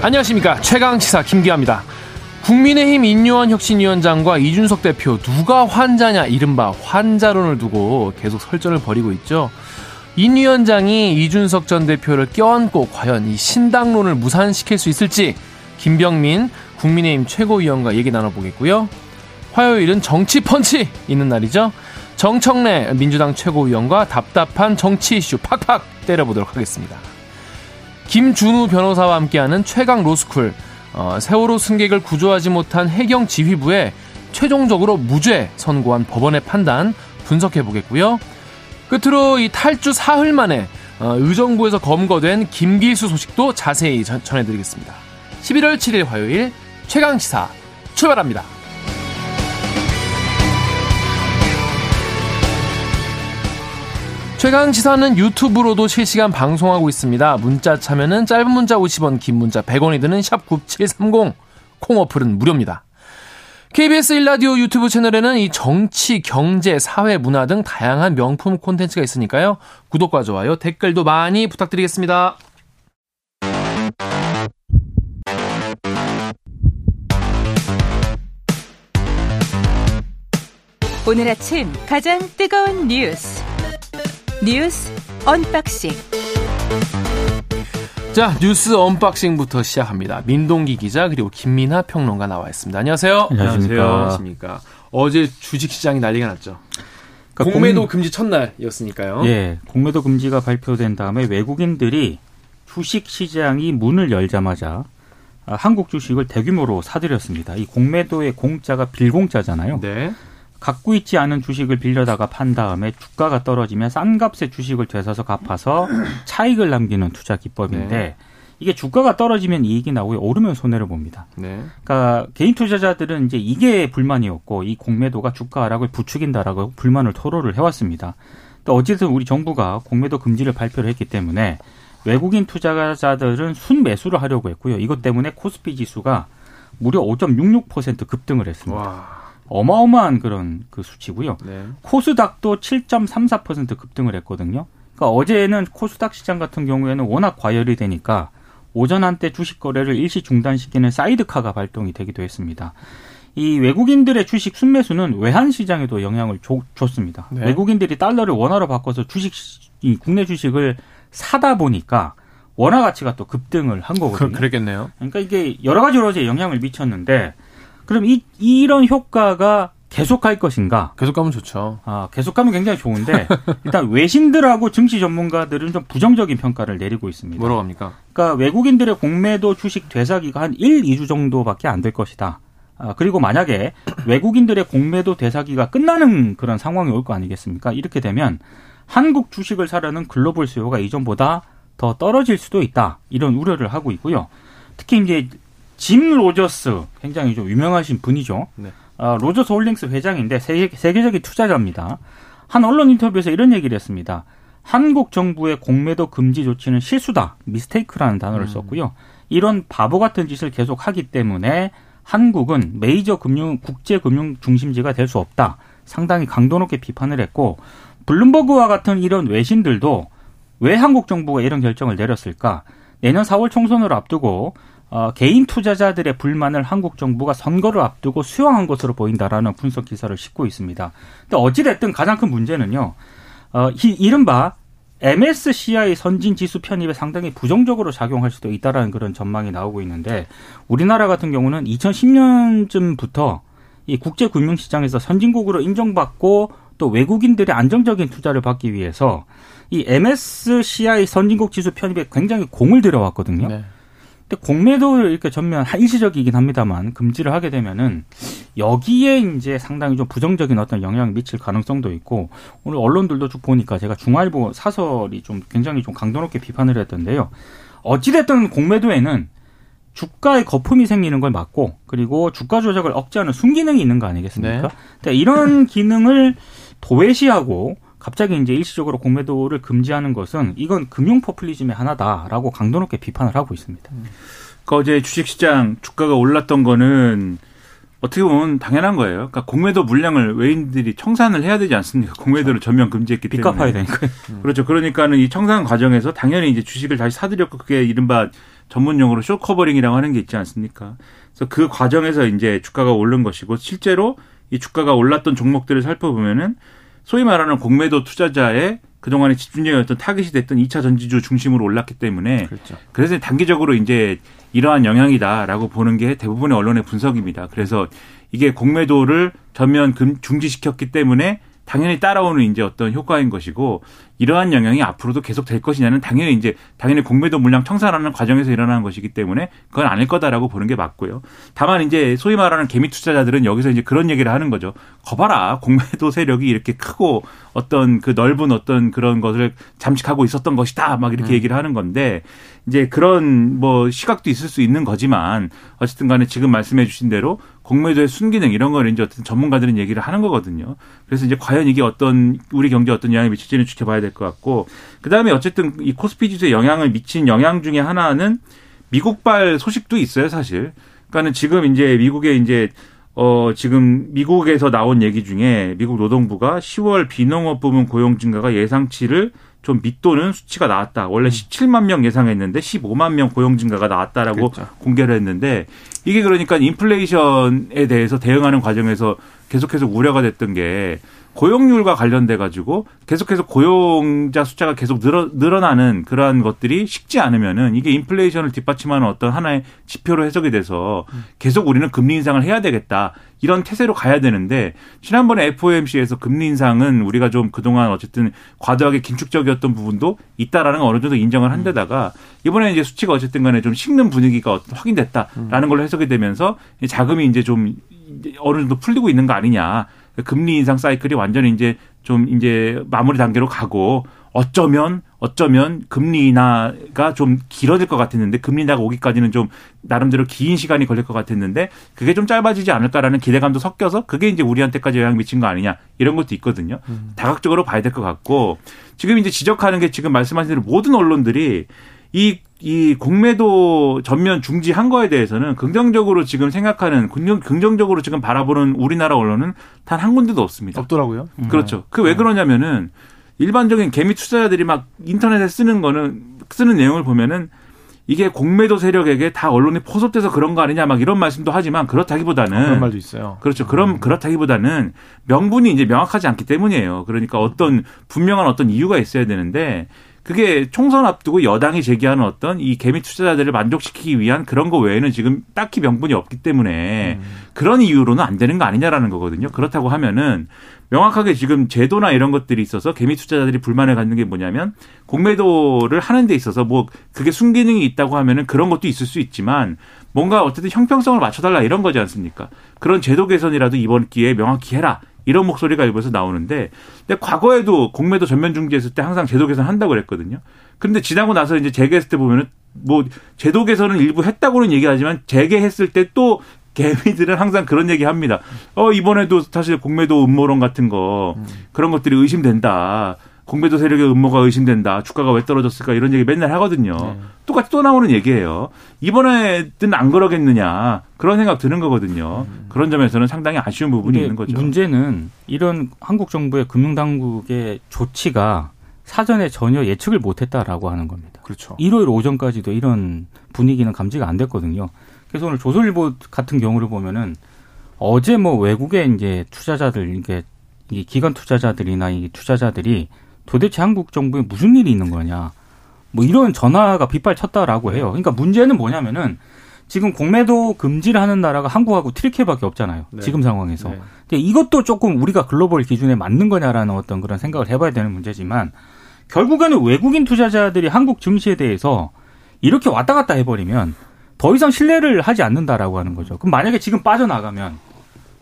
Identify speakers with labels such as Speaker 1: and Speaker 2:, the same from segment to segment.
Speaker 1: 안녕하십니까 최강시사 김기아입니다. 국민의힘 인요한 혁신위원장과 이준석 대표 누가 환자냐 이른바 환자론을 두고 계속 설전을 벌이고 있죠. 인 위원장이 이준석 전 대표를 껴안고 과연 이 신당론을 무산시킬 수 있을지 김병민 국민의힘 최고위원과 얘기 나눠보겠고요. 화요일은 정치 펀치 있는 날이죠. 정청래 민주당 최고위원과 답답한 정치 이슈 팍팍 때려보도록 하겠습니다. 김준우 변호사와 함께하는 최강 로스쿨 어, 세월호 승객을 구조하지 못한 해경 지휘부에 최종적으로 무죄 선고한 법원의 판단 분석해 보겠고요. 끝으로 이 탈주 사흘 만에 어, 의정부에서 검거된 김기수 소식도 자세히 전, 전해드리겠습니다. 11월 7일 화요일 최강 시사 출발합니다. 최강 시사는 유튜브로도 실시간 방송하고 있습니다. 문자 참여는 짧은 문자 50원, 긴 문자 100원이 드는 샵 9730, 콩 어플은 무료입니다. KBS 일라디오 유튜브 채널에는 이 정치, 경제, 사회, 문화 등 다양한 명품 콘텐츠가 있으니까요. 구독과 좋아요, 댓글도 많이 부탁드리겠습니다.
Speaker 2: 오늘 아침 가장 뜨거운 뉴스 뉴스 언박싱.
Speaker 1: 자, 뉴스 언박싱부터 시작합니다. 민동기 기자 그리고 김민하 평론가 나와 있습니다. 안녕하세요.
Speaker 3: 안녕하십니까.
Speaker 1: 안녕하십니까. 어제 주식 시장이 난리가 났죠. 그러니까 공매도 공... 금지 첫날이었으니까요.
Speaker 3: 예, 공매도 금지가 발표된 다음에 외국인들이 주식 시장이 문을 열자마자 한국 주식을 대규모로 사들였습니다. 이 공매도의 공자가 빌공자잖아요. 네. 갖고 있지 않은 주식을 빌려다가 판 다음에 주가가 떨어지면 싼 값에 주식을 되서서 갚아서 차익을 남기는 투자 기법인데 네. 이게 주가가 떨어지면 이익이 나고요. 오르면 손해를 봅니다. 네. 그러니까 개인 투자자들은 이제 이게 불만이었고 이 공매도가 주가 하락을 부추긴다라고 불만을 토로를 해왔습니다. 또 어쨌든 우리 정부가 공매도 금지를 발표를 했기 때문에 외국인 투자자들은 순매수를 하려고 했고요. 이것 때문에 코스피 지수가 무려 5.66% 급등을 했습니다. 와. 어마어마한 그런 그 수치고요. 네. 코스닥도 7.34% 급등을 했거든요. 그러니까 어제는 코스닥 시장 같은 경우에는 워낙 과열이 되니까 오전 한때 주식 거래를 일시 중단시키는 사이드카가 발동이 되기도 했습니다. 이 외국인들의 주식 순매수는 외환 시장에도 영향을 줘, 줬습니다. 네. 외국인들이 달러를 원화로 바꿔서 주식 이 국내 주식을 사다 보니까 원화 가치가 또 급등을 한 거거든요.
Speaker 1: 그, 그랬겠네요.
Speaker 3: 그러니까 이게 여러 가지로 이제 영향을 미쳤는데 그럼 이 이런 효과가 계속할 것인가?
Speaker 1: 계속가면 좋죠.
Speaker 3: 아, 계속가면 굉장히 좋은데 일단 외신들하고 증시 전문가들은 좀 부정적인 평가를 내리고 있습니다.
Speaker 1: 뭐라고 합니까?
Speaker 3: 그러니까 외국인들의 공매도 주식 되사기가 한 1, 2주 정도밖에 안 될 것이다. 아, 그리고 만약에 외국인들의 공매도 되사기가 끝나는 그런 상황이 올 거 아니겠습니까? 이렇게 되면 한국 주식을 사려는 글로벌 수요가 이전보다 더 떨어질 수도 있다. 이런 우려를 하고 있고요. 특히 이제 짐 로저스 굉장히 좀 유명하신 분이죠. 네. 어, 로저스 홀딩스 회장인데 세계, 세계적인 투자자입니다. 한 언론 인터뷰에서 이런 얘기를 했습니다. 한국 정부의 공매도 금지 조치는 실수다, mistake라는 단어를 음. 썼고요. 이런 바보 같은 짓을 계속 하기 때문에 한국은 메이저 금융 국제 금융 중심지가 될 수 없다. 상당히 강도 높게 비판을 했고 블룸버그와 같은 이런 외신들도 왜 한국 정부가 이런 결정을 내렸을까? 내년 4월 총선을 앞두고 어, 개인 투자자들의 불만을 한국 정부가 선거를 앞두고 수용한 것으로 보인다라는 분석 기사를 싣고 있습니다. 근데 어찌됐든 가장 큰 문제는요, 어, 이, 이른바 MSCI 선진 지수 편입에 상당히 부정적으로 작용할 수도 있다라는 그런 전망이 나오고 있는데 우리나라 같은 경우는 2010년쯤부터 이 국제 금융 시장에서 선진국으로 인정받고 또 외국인들의 안정적인 투자를 받기 위해서 이 MSCI 선진국 지수 편입에 굉장히 공을 들여왔거든요. 네. 근데 공매도 이렇게 전면 일시적이긴 합니다만 금지를 하게 되면은 여기에 이제 상당히 좀 부정적인 어떤 영향을 미칠 가능성도 있고 오늘 언론들도 쭉 보니까 제가 중앙일보 사설이 좀 굉장히 좀 강도 높게 비판을 했던데요. 어찌됐든 공매도에는 주가에 거품이 생기는 걸 막고 그리고 주가 조작을 억제하는 순기능이 있는 거 아니겠습니까? 네. 이런 기능을 도외시하고 갑자기 이제 일시적으로 공매도를 금지하는 것은 이건 금융 포퓰리즘의 하나다라고 강도 높게 비판을 하고 있습니다.
Speaker 4: 그 어제 주식시장 주가가 올랐던 거는 어떻게 보면 당연한 거예요. 그러니까 공매도 물량을 외인들이 청산을 해야 되지 않습니까? 공매도를 전면 금지했기 때문에.
Speaker 3: 빚 갚아야 되니까.
Speaker 4: 그렇죠. 그러니까는 이 청산 과정에서 당연히 이제 주식을 다시 사들였고 그게 이른바 전문 용어로 short covering이라고 하는 게 있지 않습니까? 그래서 그 과정에서 이제 주가가 오른 것이고 실제로 이 주가가 올랐던 종목들을 살펴보면은 소위 말하는 공매도 투자자의 그동안의 집중력이었던 타깃이 됐던 2차 전지주 중심으로 올랐기 때문에
Speaker 1: 그렇죠.
Speaker 4: 그래서 단기적으로 이제 이러한 영향이다라고 보는 게 대부분의 언론의 분석입니다. 그래서 이게 공매도를 전면 금 중지시켰기 때문에 당연히 따라오는 이제 어떤 효과인 것이고 이러한 영향이 앞으로도 계속 될 것이냐는 당연히 이제 당연히 공매도 물량 청산하는 과정에서 일어나는 것이기 때문에 그건 아닐 거다라고 보는 게 맞고요. 다만 이제 소위 말하는 개미 투자자들은 여기서 이제 그런 얘기를 하는 거죠. 거봐라 공매도 세력이 이렇게 크고 어떤 그 넓은 어떤 그런 것을 잠식하고 있었던 것이다 막 이렇게 음. 얘기를 하는 건데 이제 그런 뭐 시각도 있을 수 있는 거지만 어쨌든 간에 지금 말씀해 주신 대로 공매도의 순기능 이런 걸 이제 어떤 전문가들은 얘기를 하는 거거든요. 그래서 이제 과연 이게 어떤 우리 경제에 어떤 영향을 미칠지는 지켜봐야 될것 같고 그다음에 어쨌든 이 코스피 지수에 영향을 미친 영향 중에 하나는 미국발 소식도 있어요, 사실. 그러니까는 지금 이제 미국에 이제 어 지금 미국에서 나온 얘기 중에 미국 노동부가 10월 비농업 부문 고용 증가가 예상치를 좀 밑도는 수치가 나왔다. 원래 17만 음. 명 예상했는데 15만 명 고용 증가가 나왔다라고 그렇죠. 공개를 했는데 이게 그러니까 인플레이션에 대해서 대응하는 과정에서 계속해서 우려가 됐던 게 고용률과 관련돼 가지고 계속해서 고용자 숫자가 계속 늘어, 늘어나는 그러한 것들이 식지 않으면은 이게 인플레이션을 뒷받침하는 어떤 하나의 지표로 해석이 돼서 계속 우리는 금리 인상을 해야 되겠다. 이런 태세로 가야 되는데 지난번에 FOMC에서 금리 인상은 우리가 좀 그동안 어쨌든 과도하게 긴축적이었던 부분도 있다라는 걸 어느 정도 인정을 한 데다가 이번에 이제 수치가 어쨌든 간에 좀 식는 분위기가 확인됐다라는 걸로 해석이 되면서 자금이 이제 좀 어느 정도 풀리고 있는 거 아니냐. 금리 인상 사이클이 완전히 이제 좀 이제 마무리 단계로 가고 어쩌면 어쩌면 금리 인하가 좀 길어질 것 같았는데 금리 인하가 오기까지는 좀 나름대로 긴 시간이 걸릴 것 같았는데 그게 좀 짧아지지 않을까라는 기대감도 섞여서 그게 이제 우리한테까지 영향 미친 거 아니냐 이런 것도 있거든요. 음. 다각적으로 봐야 될 것 같고 지금 이제 지적하는 게 지금 말씀하신 대로 모든 언론들이 이, 이 공매도 전면 중지한 거에 대해서는 긍정적으로 지금 생각하는, 긍정, 긍정적으로 지금 바라보는 우리나라 언론은 단 한 군데도 없습니다.
Speaker 1: 없더라고요.
Speaker 4: 음. 그렇죠. 그 왜 그러냐면은 일반적인 개미 투자자들이 막 인터넷에 쓰는 거는, 쓰는 내용을 보면은 이게 공매도 세력에게 다 언론이 포섭돼서 그런 거 아니냐 막 이런 말씀도 하지만 그렇다기보다는
Speaker 1: 아, 그런 말도 있어요.
Speaker 4: 그렇죠. 그럼 음. 그렇다기보다는 명분이 이제 명확하지 않기 때문이에요. 그러니까 어떤 분명한 어떤 이유가 있어야 되는데 그게 총선 앞두고 여당이 제기하는 어떤 이 개미 투자자들을 만족시키기 위한 그런 거 외에는 지금 딱히 명분이 없기 때문에 음. 그런 이유로는 안 되는 거 아니냐라는 거거든요. 그렇다고 하면은 명확하게 지금 제도나 이런 것들이 있어서 개미 투자자들이 불만을 갖는 게 뭐냐면 공매도를 하는 데 있어서 뭐 그게 순기능이 있다고 하면은 그런 것도 있을 수 있지만 뭔가 어쨌든 형평성을 맞춰달라 이런 거지 않습니까? 그런 제도 개선이라도 이번 기회에 명확히 해라. 이런 목소리가 일부에서 나오는데 근데 과거에도 공매도 전면 중지했을 때 항상 제도 개선 한다고 그랬거든요. 근데 지나고 나서 이제 재개했을 때 보면은 뭐 제도 개선은 일부 했다고는 얘기하지만 재개했을 때또 개미들은 항상 그런 얘기 합니다. 어, 이번에도 사실 공매도 음모론 같은 거 그런 것들이 의심된다. 공매도 세력의 음모가 의심된다. 주가가 왜 떨어졌을까 이런 얘기 맨날 하거든요. 네. 똑같이 또 나오는 얘기예요. 이번에는 안 그러겠느냐 그런 생각 드는 거거든요. 음. 그런 점에서는 상당히 아쉬운 부분이 있는 거죠.
Speaker 3: 문제는 이런 한국 정부의 금융당국의 조치가 사전에 전혀 예측을 못했다라고 하는 겁니다.
Speaker 1: 그렇죠.
Speaker 3: 일요일 오전까지도 이런 분위기는 감지가 안 됐거든요. 그래서 오늘 조선일보 같은 경우를 보면은 어제 뭐 외국의 이제 투자자들 이게 이 기관 투자자들이나 이 투자자들이 도대체 한국 정부에 무슨 일이 있는 거냐. 뭐 이런 전화가 빗발쳤다라고 해요. 그러니까 문제는 뭐냐면은 지금 공매도 금지를 하는 나라가 한국하고 트리케밖에 없잖아요. 네. 지금 상황에서. 네. 근데 이것도 조금 우리가 글로벌 기준에 맞는 거냐라는 어떤 그런 생각을 해봐야 되는 문제지만 결국에는 외국인 투자자들이 한국 증시에 대해서 이렇게 왔다 갔다 해버리면 더 이상 신뢰를 하지 않는다라고 하는 거죠. 그럼 만약에 지금 빠져나가면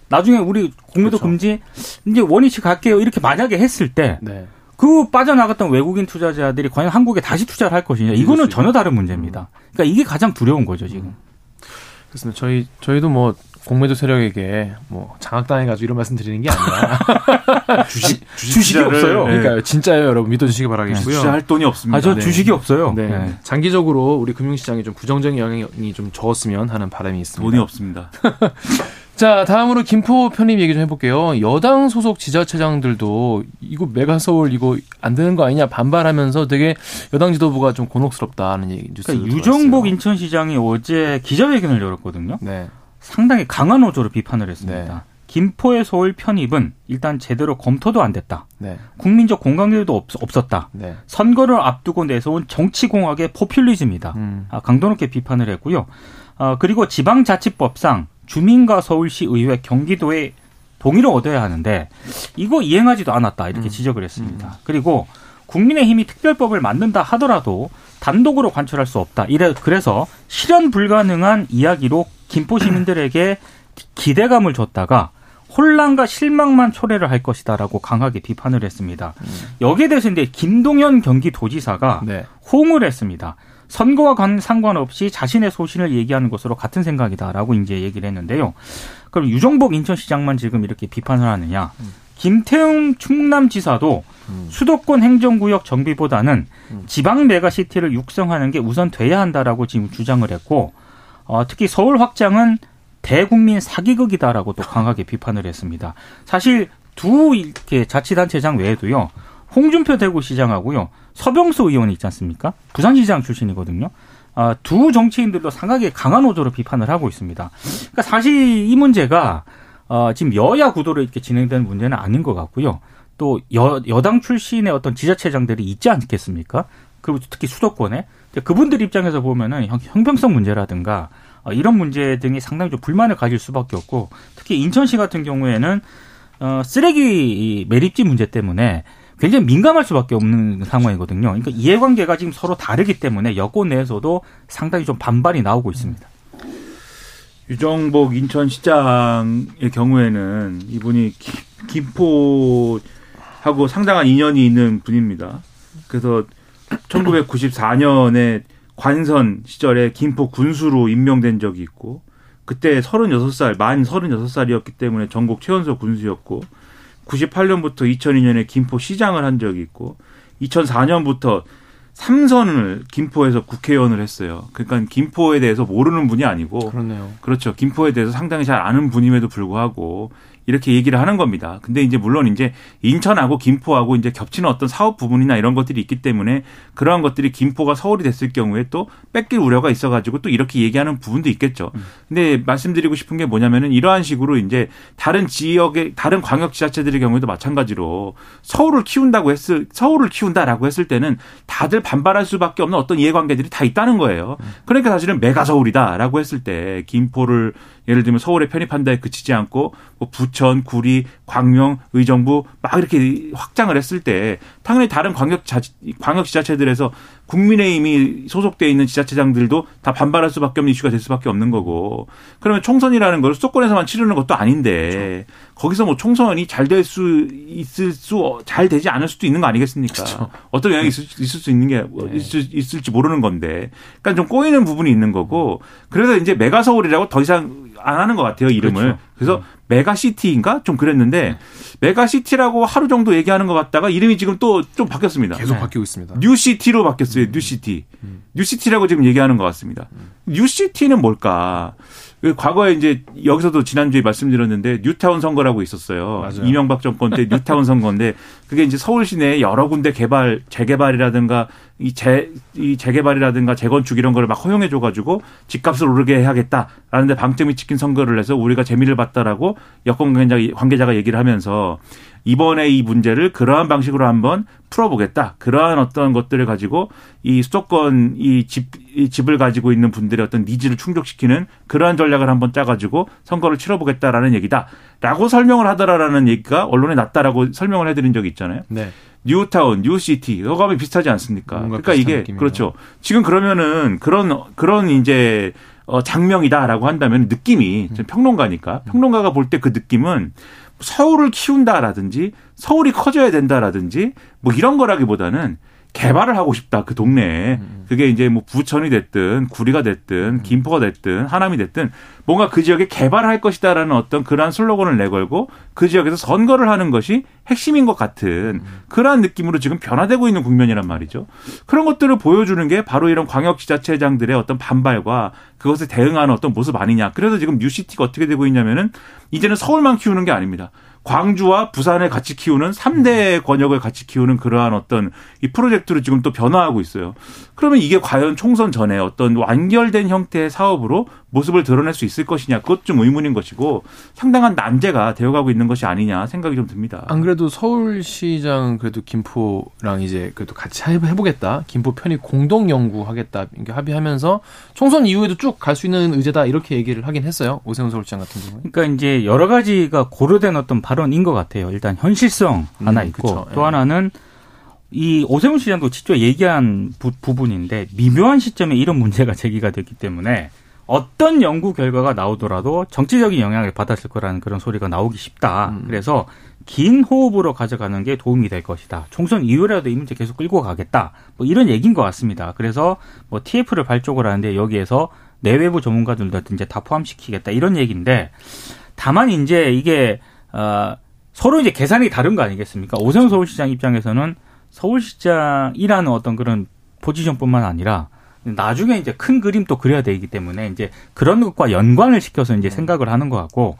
Speaker 3: 나중에 우리 공매도 그렇죠. 금지 이제 원위치 갈게요 이렇게 만약에 했을 때 네. 그 빠져나갔던 외국인 투자자들이 과연 한국에 다시 투자를 할 것이냐 이거는 전혀 다른 문제입니다. 그러니까 이게 가장 두려운 거죠 지금.
Speaker 1: 그렇습니다. 저희 저희도 뭐 공매도 세력에게 뭐 장악당해가지고 이런 말씀 드리는 게 아니라
Speaker 4: 주식 주식 이 없어요.
Speaker 1: 네. 그러니까 진짜예요, 여러분 믿어주시기 바라겠고요.
Speaker 4: 투자할 돈이 없습니다.
Speaker 3: 아, 저 네. 주식이 없어요. 네.
Speaker 1: 네. 장기적으로 우리 금융시장에 좀 부정적인 영향이 좀 적었으면 하는 바람이 있습니다.
Speaker 4: 돈이 없습니다.
Speaker 1: 자, 다음으로 김포 편입 얘기 좀 해볼게요. 여당 소속 지자체장들도 이거 메가서울 이거 안 되는 거 아니냐 반발하면서 되게 여당 지도부가 좀 곤혹스럽다는 얘기 뉴스.
Speaker 3: 그러니까 유정복 인천시장이 어제 기자회견을 열었거든요.
Speaker 1: 네.
Speaker 3: 상당히 강한 어조로 비판을 했습니다.
Speaker 1: 네.
Speaker 3: 김포의 서울 편입은 일단 제대로 검토도 안 됐다.
Speaker 1: 네.
Speaker 3: 국민적 공감대도 없, 없었다.
Speaker 1: 네.
Speaker 3: 선거를 앞두고 내세운 정치공학의 포퓰리즘이다.
Speaker 1: 음.
Speaker 3: 아, 강도 높게 비판을 했고요. 어, 그리고 지방자치법상 주민과 서울시 의회 경기도에 동의를 얻어야 하는데 이거 이행하지도 않았다 이렇게 지적을 했습니다. 그리고 국민의힘이 특별법을 만든다 하더라도 단독으로 관철할 수 없다. 이래 그래서 실현 불가능한 이야기로 김포 시민들에게 기대감을 줬다가 혼란과 실망만 초래를 할 것이다라고 강하게 비판을 했습니다. 여기에 대해서 이제 김동연 경기도지사가
Speaker 1: 네.
Speaker 3: 호응을 했습니다. 선거와 관- 상관없이 자신의 소신을 얘기하는 것으로 같은 생각이다라고 이제 얘기를 했는데요. 그럼 유정복 인천시장만 지금 이렇게 비판을 하느냐? 김태웅 충남지사도 수도권 행정구역 정비보다는 지방 메가시티를 육성하는 게 우선 돼야 한다라고 지금 주장을 했고, 어, 특히 서울 확장은 대국민 사기극이다라고 또 강하게 비판을 했습니다. 사실 두 이렇게 자치단체장 외에도요, 홍준표 대구시장하고요, 서병수 의원이 있지 않습니까? 부산시장 출신이거든요. 아, 두 정치인들도 상당히 강한 어조로 비판을 하고 있습니다. 그러니까 사실 이 문제가 어, 지금 여야 구도로 이렇게 진행되는 문제는 아닌 것 같고요. 또 여, 여당 출신의 어떤 지자체장들이 있지 않겠습니까? 그리고 특히 수도권에 그분들 입장에서 보면은 형, 형평성 문제라든가 어, 이런 문제 등이 상당히 좀 불만을 가질 수밖에 없고 특히 인천시 같은 경우에는 어, 쓰레기 이 매립지 문제 때문에 굉장히 민감할 수밖에 없는 상황이거든요. 그러니까 이해관계가 지금 서로 다르기 때문에 여권 내에서도 상당히 좀 반발이 나오고 있습니다.
Speaker 4: 유정복 인천시장의 경우에는 이분이 기- 김포하고 상당한 인연이 있는 분입니다. 그래서 1994년에 관선 시절에 김포 군수로 임명된 적이 있고 그때 36살, 만 36살이었기 때문에 전국 최연소 군수였고 98년부터 2002년에 김포 시장을 한 적이 있고 2004년부터 삼선을 김포에서 국회의원을 했어요. 그러니까 김포에 대해서 모르는 분이 아니고
Speaker 1: 그렇네요.
Speaker 4: 그렇죠. 김포에 대해서 상당히 잘 아는 분임에도 불구하고 이렇게 얘기를 하는 겁니다. 근데 이제 물론 이제 인천하고 김포하고 이제 겹치는 어떤 사업 부분이나 이런 것들이 있기 때문에 그러한 것들이 김포가 서울이 됐을 경우에 또 뺏길 우려가 있어가지고 또 이렇게 얘기하는 부분도 있겠죠. 근데 말씀드리고 싶은 게 뭐냐면은 이러한 식으로 이제 다른 지역의 다른 광역 지자체들의 경우에도 마찬가지로 서울을 키운다고 했을 서울을 키운다라고 했을 때는 다들 반발할 수밖에 없는 어떤 이해관계들이 다 있다는 거예요. 그러니까 사실은 메가 서울이다라고 했을 때 김포를 예를 들면 서울에 편입한 다에 그치지 않고 뭐 부천, 구리, 광명, 의정부 막 이렇게 확장을 했을 때 당연히 다른 광역 자 광역 지자체들에서 국민의힘이 소속돼 있는 지자체장들도 다 반발할 수밖에 없는 이슈가 될 수밖에 없는 거고. 그러면 총선이라는 걸 수도권에서만 치르는 것도 아닌데 거기서 뭐 총선이 잘 될 수 있을 수 잘 되지 않을 수도 있는 거 아니겠습니까? 어떤 영향이 있을, 있을 수 있는 게 뭐 있을, 있을 지 모르는 건데. 그러니까 좀 꼬이는 부분이 있는 거고. 그래서 이제 메가 서울이라고 더 이상 안 하는 것 같아요 이름을.
Speaker 1: 그렇죠.
Speaker 4: 그래서 메가시티인가 좀 그랬는데 메가시티라고 하루 정도 얘기하는 것 같다가 이름이 지금 또 좀 바뀌었습니다.
Speaker 1: 계속
Speaker 3: 네.
Speaker 1: 바뀌고 있습니다.
Speaker 4: 뉴시티로 바뀌었어요. 뉴시티. 뉴시티라고 지금 얘기하는 것 같습니다. 뉴시티는 뭘까? 그 과거에 이제 여기서도 지난주에 말씀드렸는데 뉴타운 선거라고 있었어요.
Speaker 1: 맞아요.
Speaker 4: 이명박 정권 때 뉴타운 선거인데 그게 이제 서울 시내 여러 군데 개발, 재개발이라든가 이 재, 이 재개발이라든가 재건축 이런 거를 막 허용해 줘 가지고 집값을 오르게 해야겠다라는데 방점이 찍힌 선거를 해서 우리가 재미를 봤다라고 여권 관계자, 관계자가 얘기를 하면서 이번에 이 문제를 그러한 방식으로 한번 풀어보겠다. 그러한 어떤 것들을 가지고 이 수도권 이 집, 이 집을 가지고 있는 분들의 어떤 needs를 충족시키는 그러한 전략을 한번 짜가지고 선거를 치러보겠다라는 얘기다. 라고 설명을 하더라라는 얘기가 언론에 났다라고 설명을 해드린 적이 있잖아요.
Speaker 1: 네.
Speaker 4: 뉴타운, 뉴시티, 어감이 비슷하지 않습니까? 그러니까 이게
Speaker 1: 느낌이네요.
Speaker 4: 그렇죠. 지금 그러면은 그런 그런 이제 어 작명이다라고 한다면 느낌이
Speaker 1: 음.
Speaker 4: 좀 평론가니까 평론가가 볼 때 그 느낌은 서울을 키운다라든지 서울이 커져야 된다라든지 뭐 이런 거라기보다는 개발을 하고 싶다 그 동네에 그게 이제 뭐 부천이 됐든 구리가 됐든 김포가 됐든 하남이 됐든 뭔가 그 지역에 개발할 것이다라는 어떤 그러한 슬로건을 내걸고 그 지역에서 선거를 하는 것이 핵심인 것 같은 그러한 느낌으로 지금 변화되고 있는 국면이란 말이죠. 그런 것들을 보여주는 게 바로 이런 광역지자체장들의 어떤 반발과 그것에 대응하는 어떤 모습 아니냐. 그래서 지금 뉴시티가 어떻게 되고 있냐면은 이제는 서울만 키우는 게 아닙니다. 광주와 부산을 같이 키우는 3대 권역을 같이 키우는 그러한 어떤 이 프로젝트로 지금 또 변화하고 있어요. 그러면 이게 과연 총선 전에 어떤 완결된 형태의 사업으로 모습을 드러낼 수 있을 것이냐 그것 좀 의문인 것이고 상당한 난제가 되어가고 있는 것이 아니냐 생각이 좀 듭니다.
Speaker 1: 안 그래도 서울시장 그래도 김포랑 이제 그래도 같이 해보겠다. 김포 편이 공동 연구하겠다. 이게 합의하면서 총선 이후에도 쭉 갈 수 있는 의제다 이렇게 얘기를 하긴 했어요. 오세훈 서울시장 같은 경우는.
Speaker 3: 그러니까 이제 여러 가지가 고려된 어떤 발언인 것 같아요. 일단 현실성 하나
Speaker 1: 음,
Speaker 3: 있고
Speaker 1: 그쵸.
Speaker 3: 또
Speaker 1: 예.
Speaker 3: 하나는 이 오세훈 시장도 직접 얘기한 부, 부분인데 미묘한 시점에 이런 문제가 제기가 됐기 때문에 어떤 연구 결과가 나오더라도 정치적인 영향을 받았을 거라는 그런 소리가 나오기 쉽다.
Speaker 1: 음.
Speaker 3: 그래서 긴 호흡으로 가져가는 게 도움이 될 것이다. 총선 이후라도 이 문제 계속 끌고 가겠다. 뭐 이런 얘기인 것 같습니다. 그래서 뭐 TF를 발족을 하는데 여기에서 내외부 전문가들도 이제 다 포함시키겠다 이런 얘기인데 다만 이제 이게 어, 서로 이제 계산이 다른 거 아니겠습니까? 오세훈 서울시장 입장에서는 서울시장이라는 어떤 그런 포지션뿐만 아니라 나중에 이제 큰 그림도 그려야 되기 때문에 이제 그런 것과 연관을 시켜서 이제 생각을 하는 것 같고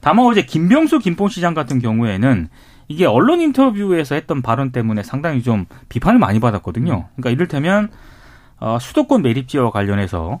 Speaker 3: 다만 어제 김병수 김포시장 같은 경우에는 이게 언론 인터뷰에서 했던 발언 때문에 상당히 좀 비판을 많이 받았거든요. 그러니까 이를테면 어, 수도권 매립지와 관련해서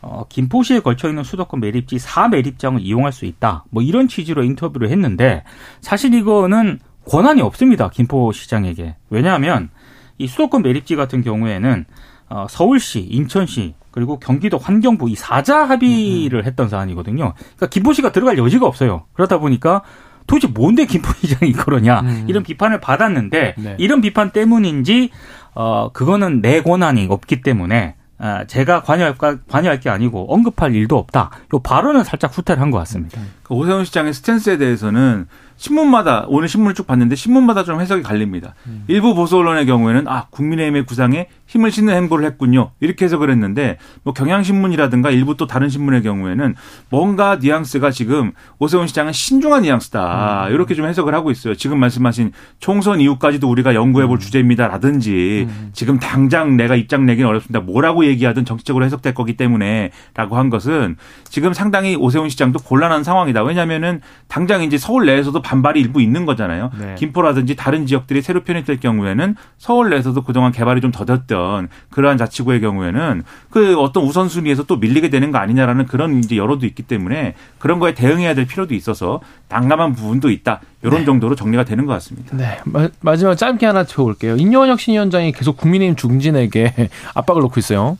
Speaker 3: 어, 김포시에 걸쳐 있는 수도권 매립지 4매립장을 이용할 수 있다. 뭐 이런 취지로 인터뷰를 했는데 사실 이거는 권한이 없습니다. 김포시장에게. 왜냐하면 이 수도권 매립지 같은 경우에는 어, 서울시, 인천시 그리고 경기도 환경부 이 사자 합의를 했던 사안이거든요. 그러니까 김포시가 들어갈 여지가 없어요. 그러다 보니까 도대체 뭔데 김포 시장이 그러냐
Speaker 1: 음.
Speaker 3: 이런 비판을 받았는데
Speaker 1: 네.
Speaker 3: 이런 비판 때문인지 어 그거는 내 권한이 없기 때문에 아, 제가 관여할, 관여할 게 아니고 언급할 일도 없다. 요 발언은 살짝 후퇴를 한 것 같습니다.
Speaker 4: 그 오세훈 시장의 스탠스에 대해서는 신문마다 오늘 신문을 쭉 봤는데 신문마다 좀 해석이 갈립니다. 일부 보수 언론의 경우에는 아 국민의힘의 구상에 힘을 싣는 행보를 했군요 이렇게 해석을 했는데 뭐 경향신문이라든가 일부 또 다른 신문의 경우에는 뭔가 뉘앙스가 지금 오세훈 시장은 신중한 뉘앙스다 이렇게 좀 해석을 하고 있어요. 지금 말씀하신 총선 이후까지도 우리가 연구해볼 주제입니다라든지 지금 당장 내가 입장 내기는 어렵습니다. 뭐라고 얘기하든 정치적으로 해석될 거기 때문에라고 한 것은 지금 상당히 오세훈 시장도 곤란한 상황이다. 왜냐하면은 당장 이제 서울 내에서도 반발이 일부 있는 거잖아요.
Speaker 1: 네.
Speaker 4: 김포라든지 다른 지역들이 새로 편입될 경우에는 서울 내에서도 그동안 개발이 좀 더뎠던 그러한 자치구의 경우에는 그 어떤 우선순위에서 또 밀리게 되는 거 아니냐라는 그런 이제 여론도 있기 때문에 그런 거에 대응해야 될 필요도 있어서 난감한 부분도 있다. 이런 정도로 정리가 되는 것 같습니다.
Speaker 1: 네. 마, 마지막 짧게 하나 채워볼게요. 인요한 혁신위원장이 계속 국민의힘 중진에게 압박을 놓고 있어요.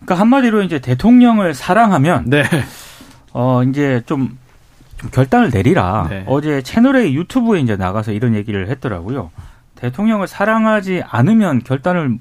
Speaker 3: 그러니까 한마디로 이제 대통령을 사랑하면
Speaker 1: 네.
Speaker 3: 어 이제 좀, 좀 결단을 내리라.
Speaker 1: 네.
Speaker 3: 어제 채널A 유튜브에 이제 나가서 이런 얘기를 했더라고요. 대통령을 사랑하지 않으면 결단을 못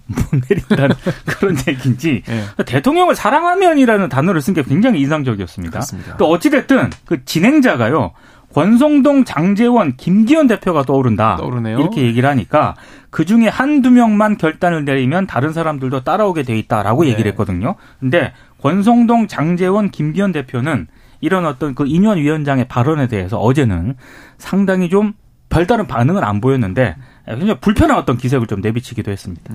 Speaker 3: 내린다는 그런 얘기인지
Speaker 1: 네.
Speaker 3: 대통령을 사랑하면이라는 단어를 쓴 게 굉장히 인상적이었습니다.
Speaker 1: 그렇습니다.
Speaker 3: 또 어찌됐든 그 진행자가요. 권성동, 장재원, 김기현 대표가 떠오른다.
Speaker 1: 떠오르네요.
Speaker 3: 이렇게 얘기를 하니까 그 중에 한두 명만 결단을 내리면 다른 사람들도 따라오게 돼 있다라고
Speaker 1: 네.
Speaker 3: 얘기를 했거든요. 근데 권성동, 장재원, 김기현 대표는 이런 어떤 그 인현 위원장의 발언에 대해서 어제는 상당히 좀 별다른 반응은 안 보였는데 굉장히 불편한 어떤 기색을 좀 내비치기도 했습니다.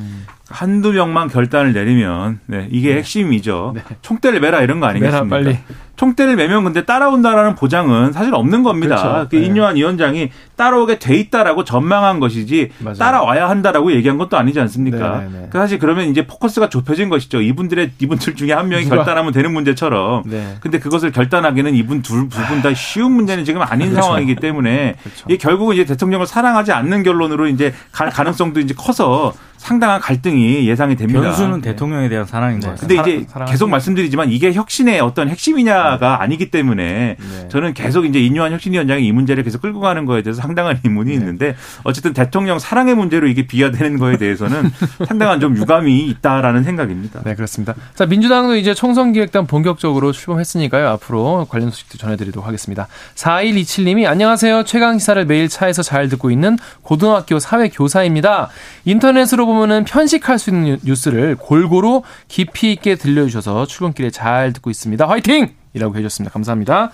Speaker 4: 한두 명만 결단을 내리면 네, 이게 핵심이죠.
Speaker 1: 네.
Speaker 4: 총대를 매라 이런 거
Speaker 1: 매라,
Speaker 4: 아니겠습니까?
Speaker 1: 빨리.
Speaker 4: 총대를 매면 근데 따라온다라는 보장은 사실 없는 겁니다.
Speaker 1: 그렇죠.
Speaker 4: 그
Speaker 1: 네.
Speaker 4: 인요한 위원장이 따라오게 돼 있다라고 전망한 것이지
Speaker 1: 맞아요.
Speaker 4: 따라와야 한다라고 얘기한 것도 아니지 않습니까?
Speaker 1: 네, 네.
Speaker 4: 그 사실 그러면 이제 포커스가 좁혀진 것이죠. 이분들의 이분들 중에 한 명이 결단하면 되는 문제처럼.
Speaker 1: 네.
Speaker 4: 근데 그것을 결단하기는 이분 둘, 두 분 다 쉬운 문제는 지금 아닌
Speaker 1: 그렇죠.
Speaker 4: 상황이기 때문에
Speaker 1: 그렇죠.
Speaker 4: 이게 결국은 이제 대통령을 사랑하지 않는 결론으로 이제 갈 가능성도 이제 커서 상당한 갈등이 예상이 됩니다.
Speaker 3: 변수는 대통령에 대한 사랑인 것
Speaker 1: 네.
Speaker 3: 같습니다.
Speaker 4: 근데 이제
Speaker 1: 사랑-
Speaker 4: 계속 말씀드리지만 이게 혁신의 어떤 핵심이냐가 아니기 때문에
Speaker 1: 네.
Speaker 4: 저는 계속 이제 인유한 혁신위원장이 이 문제를 계속 끌고 가는 거에 대해서 상당한 의문이 있는데 어쨌든 대통령 사랑의 문제로 이게 비화되는 거에 대해서는 상당한 좀 유감이 있다라는 생각입니다.
Speaker 1: 네, 그렇습니다. 자, 민주당도 이제 총선기획단 본격적으로 출범했으니까요. 앞으로 관련 소식도 전해드리도록 하겠습니다. 4127님이 안녕하세요. 최강 시사를 매일 차에서 잘 듣고 있는 고등학교 사회 교사입니다. 인터넷으로 보면 보면은 편식할 수 있는 뉴스를 골고루 깊이 있게 들려주셔서 출근길에 잘 듣고 있습니다. 화이팅! 이라고 해주셨습니다. 감사합니다.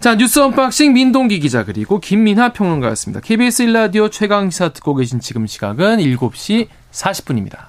Speaker 1: 자, 뉴스 언박싱 민동기 기자 그리고 김민하 평론가였습니다. KBS 1라디오 최강 시사 듣고 계신 지금 시각은 7시 40분입니다.